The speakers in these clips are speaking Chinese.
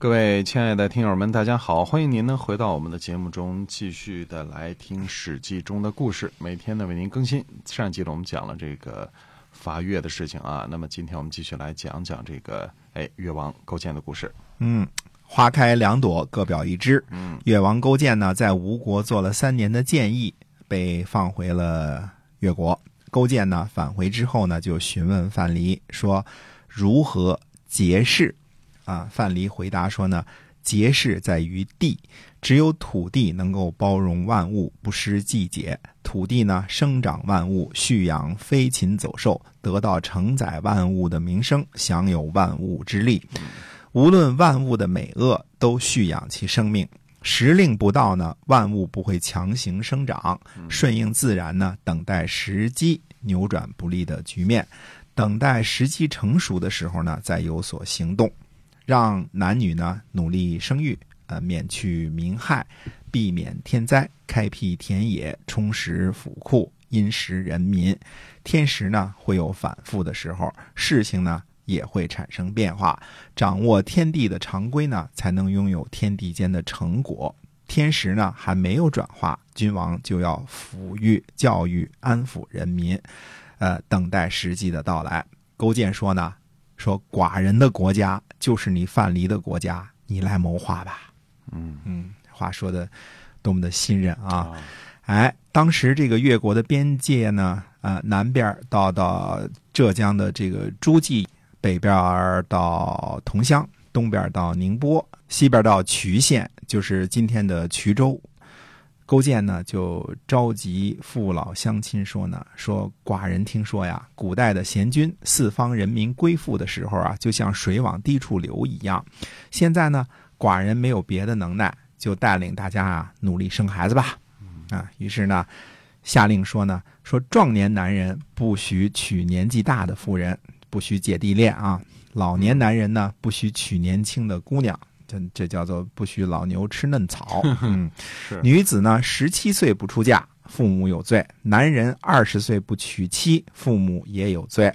各位亲爱的听友们，大家好！欢迎您呢回到我们的节目中，继续的来听《史记》中的故事。每天呢为您更新。上一集呢我们讲了这个伐越的事情啊，那么今天我们继续来讲讲这个哎越王勾践的故事。嗯，花开两朵，各表一枝。嗯，越王勾践呢在吴国做了三年的谏议，被放回了越国。勾践呢返回之后呢，就询问范蠡说如何结事。啊，范蠡回答说呢，节事在于地，只有土地能够包容万物，不失季节。土地呢，生长万物，蓄养飞禽走兽，得到承载万物的名声，享有万物之力。无论万物的美恶，都蓄养其生命。时令不到呢，万物不会强行生长，顺应自然呢，等待时机，扭转不利的局面，等待时机成熟的时候呢，再有所行动。让男女呢努力生育，呃，免去民害，避免天灾，开辟田野，充实府库，殷实人民。天时呢会有反复的时候，事情呢也会产生变化。掌握天地的常规呢，才能拥有天地间的成果。天时呢还没有转化，君王就要抚育、教育、安抚人民，呃，等待时机的到来。勾践说呢。说寡人的国家就是你范蠡的国家，你来谋划吧。嗯嗯，话说的多么的信任啊！哎，当时这个越国的边界呢，呃，南边到到浙江的这个诸暨，北边到桐乡，东边到宁波，西边到渠县，就是今天的衢州。勾践呢，就召集父老乡亲说呢：“说寡人听说呀，古代的贤君，四方人民归附的时候啊，就像水往低处流一样。现在呢，寡人没有别的能耐，就带领大家啊，努力生孩子吧。啊，于是呢，下令说呢：说壮年男人不许娶年纪大的妇人，不许姐弟恋啊；老年男人呢，不许娶年轻的姑娘。”这这叫做不许老牛吃嫩草。嗯，女子呢，十七岁不出嫁，父母有罪；男人二十岁不娶妻，父母也有罪。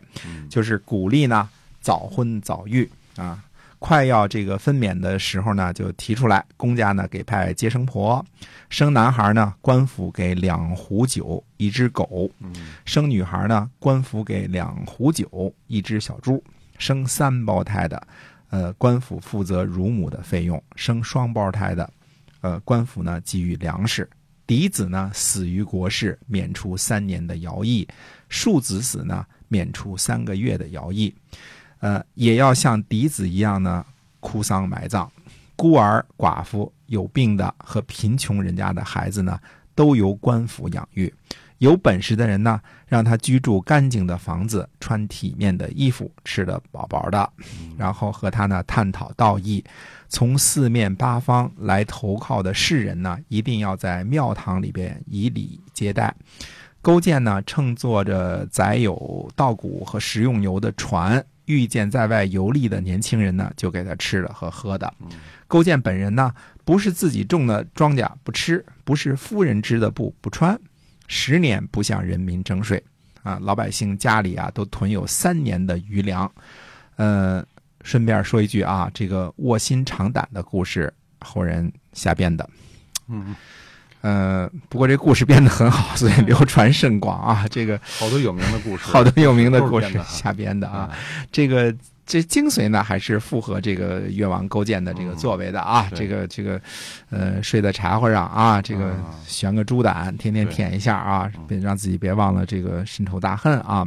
就是鼓励呢早婚早育啊。快要这个分娩的时候呢，就提出来，公家呢给派接生婆。生男孩呢，官府给两壶酒一只狗；生女孩呢，官府给两壶酒一只小猪。生三胞胎的。呃，官府负责乳母的费用，生双胞胎的，呃，官府呢给予粮食。嫡子呢死于国事，免除三年的徭役；庶子死呢，免除三个月的徭役。呃，也要像嫡子一样呢，哭丧埋葬。孤儿、寡妇、有病的和贫穷人家的孩子呢，都由官府养育。有本事的人呢，让他居住干净的房子，穿体面的衣服，吃得饱饱的，然后和他呢探讨道义。从四面八方来投靠的士人呢，一定要在庙堂里边以礼接待。勾践呢，乘坐着载有稻谷和食用油的船，遇见在外游历的年轻人呢，就给他吃的和喝的。勾践本人呢，不是自己种的庄稼不吃，不是夫人织的布不穿。十年不向人民征税，啊，老百姓家里啊都囤有三年的余粮。呃，顺便说一句啊，这个卧薪尝胆的故事后人瞎编的。嗯，呃，不过这故事编得很好，所以流传甚广啊。这个好多有名的故事，好多有名的故事瞎编的啊。这个。这精髓呢，还是符合这个越王勾践的这个作为的啊。这个这个，呃，睡在柴火上啊，这个悬个猪胆，天天舔一下啊，别让自己别忘了这个深仇大恨啊。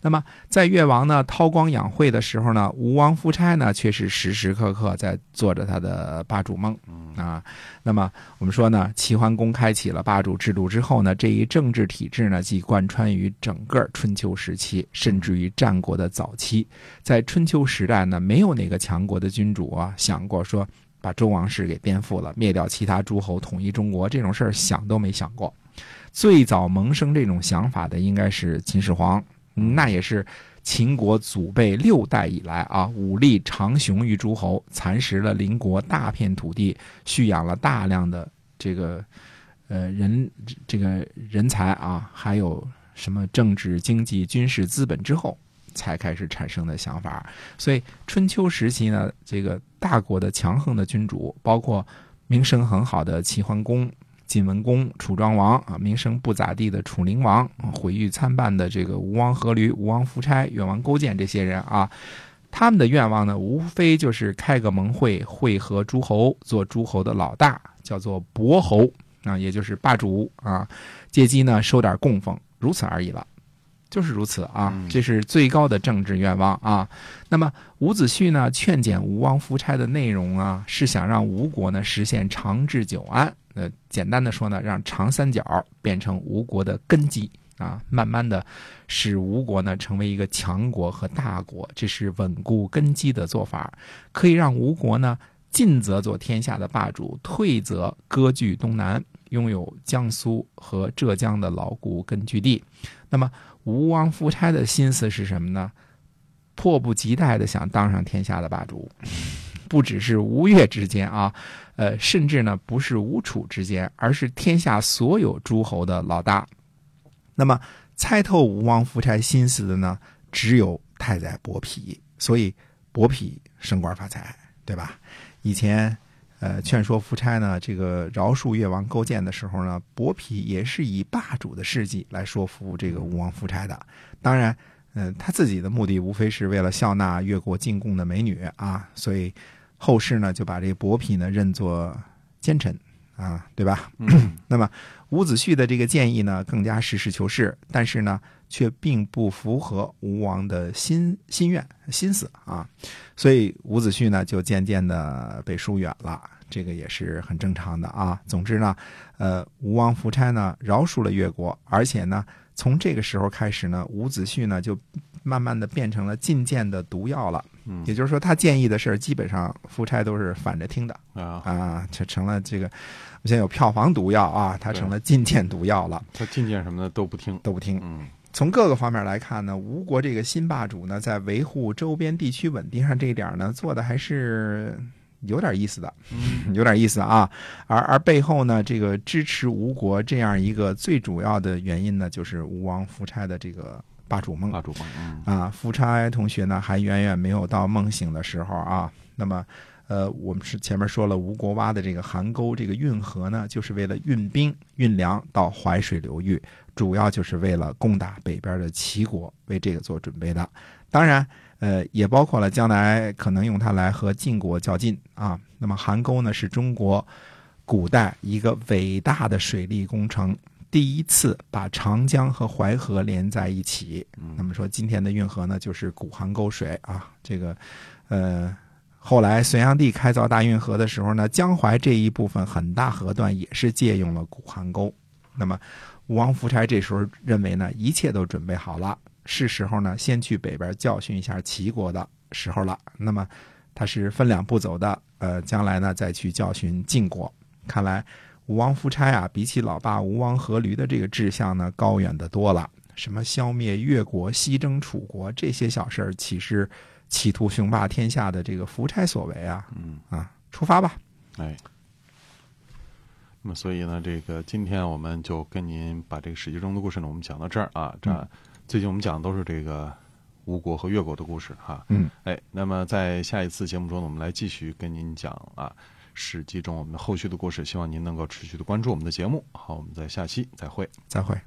那么，在越王呢韬光养晦的时候呢，吴王夫差呢却是时时刻刻在做着他的霸主梦啊。那么我们说呢，齐桓公开启了霸主制度之后呢，这一政治体制呢，即贯穿于整个春秋时期，甚至于战国的早期，在春秋。秋时代呢，没有哪个强国的君主啊想过说把周王室给颠覆了，灭掉其他诸侯，统一中国，这种事儿想都没想过。最早萌生这种想法的应该是秦始皇，那也是秦国祖辈六代以来啊，武力长雄于诸侯，蚕食了邻国大片土地，蓄养了大量的这个呃人这个人才啊，还有什么政治、经济、军事资本之后，才开始产生的想法。所以春秋时期呢，这个大国的强横的君主，包括名声很好的齐桓公。晋文公、楚庄王啊，名声不咋地的楚灵王，毁誉参半的这个吴王阖闾、吴王夫差、越王勾践这些人啊，他们的愿望呢，无非就是开个盟会，会合诸侯，做诸侯的老大，叫做伯侯啊，也就是霸主啊，借机呢收点供奉，如此而已了，就是如此啊，这是最高的政治愿望啊。那么伍子胥呢，劝谏吴王夫差的内容啊，是想让吴国呢实现长治久安。呃，简单的说呢，让长三角变成吴国的根基啊，慢慢的使吴国呢成为一个强国和大国，这是稳固根基的做法，可以让吴国呢进则做天下的霸主，退则割据东南，拥有江苏和浙江的牢固根据地。那么吴王夫差的心思是什么呢？迫不及待的想当上天下的霸主。不只是吴越之间啊，呃，甚至呢不是吴楚之间，而是天下所有诸侯的老大。那么猜透吴王夫差心思的呢，只有太宰伯嚭，所以伯嚭升官发财，对吧？以前呃劝说夫差呢，这个饶恕越王勾践的时候呢，伯嚭也是以霸主的事迹来说服这个吴王夫差的。当然，嗯，他自己的目的无非是为了笑纳越国进贡的美女啊，所以。后世呢，就把这伯嚭呢认作奸臣啊，对吧？那么伍子胥的这个建议呢，更加实事求是，但是呢，却并不符合吴王的心心愿心思啊，所以伍子胥呢，就渐渐的被疏远了，这个也是很正常的啊。总之呢，呃，吴王夫差呢饶恕了越国，而且呢，从这个时候开始呢，伍子胥呢就慢慢的变成了进谏的毒药了。嗯，也就是说，他建议的事儿基本上夫差都是反着听的啊啊，就成了这个，现在有票房毒药啊，他成了进谏毒药了。他进谏什么的都不听，都不听。嗯，从各个方面来看呢，吴国这个新霸主呢，在维护周边地区稳定上这一点呢，做的还是有点意思的，有点意思啊。而而背后呢，这个支持吴国这样一个最主要的原因呢，就是吴王夫差的这个。霸主梦，霸主梦，啊，夫差同学呢还远远没有到梦醒的时候啊。那么，呃，我们是前面说了，吴国挖的这个邗沟这个运河呢，就是为了运兵运粮到淮水流域，主要就是为了攻打北边的齐国，为这个做准备的。当然，呃，也包括了将来可能用它来和晋国较劲啊。那么，邗沟呢，是中国古代一个伟大的水利工程。第一次把长江和淮河连在一起，那么说今天的运河呢，就是古杭沟水啊。这个，呃，后来隋炀帝开凿大运河的时候呢，江淮这一部分很大河段也是借用了古杭沟。那么，吴王夫差这时候认为呢，一切都准备好了，是时候呢，先去北边教训一下齐国的时候了。那么，他是分两步走的，呃，将来呢再去教训晋国。看来。吴王夫差啊，比起老爸吴王阖闾的这个志向呢，高远的多了。什么消灭越国、西征楚国这些小事儿，岂是企图雄霸天下的这个夫差所为啊？嗯啊，出发吧！哎，那么所以呢，这个今天我们就跟您把这个史记中的故事呢，我们讲到这儿啊。这最近我们讲的都是这个吴国和越国的故事哈。嗯，哎，那么在下一次节目中呢，我们来继续跟您讲啊。史记中我们后续的故事，希望您能够持续的关注我们的节目。好，我们在下期再会，再会。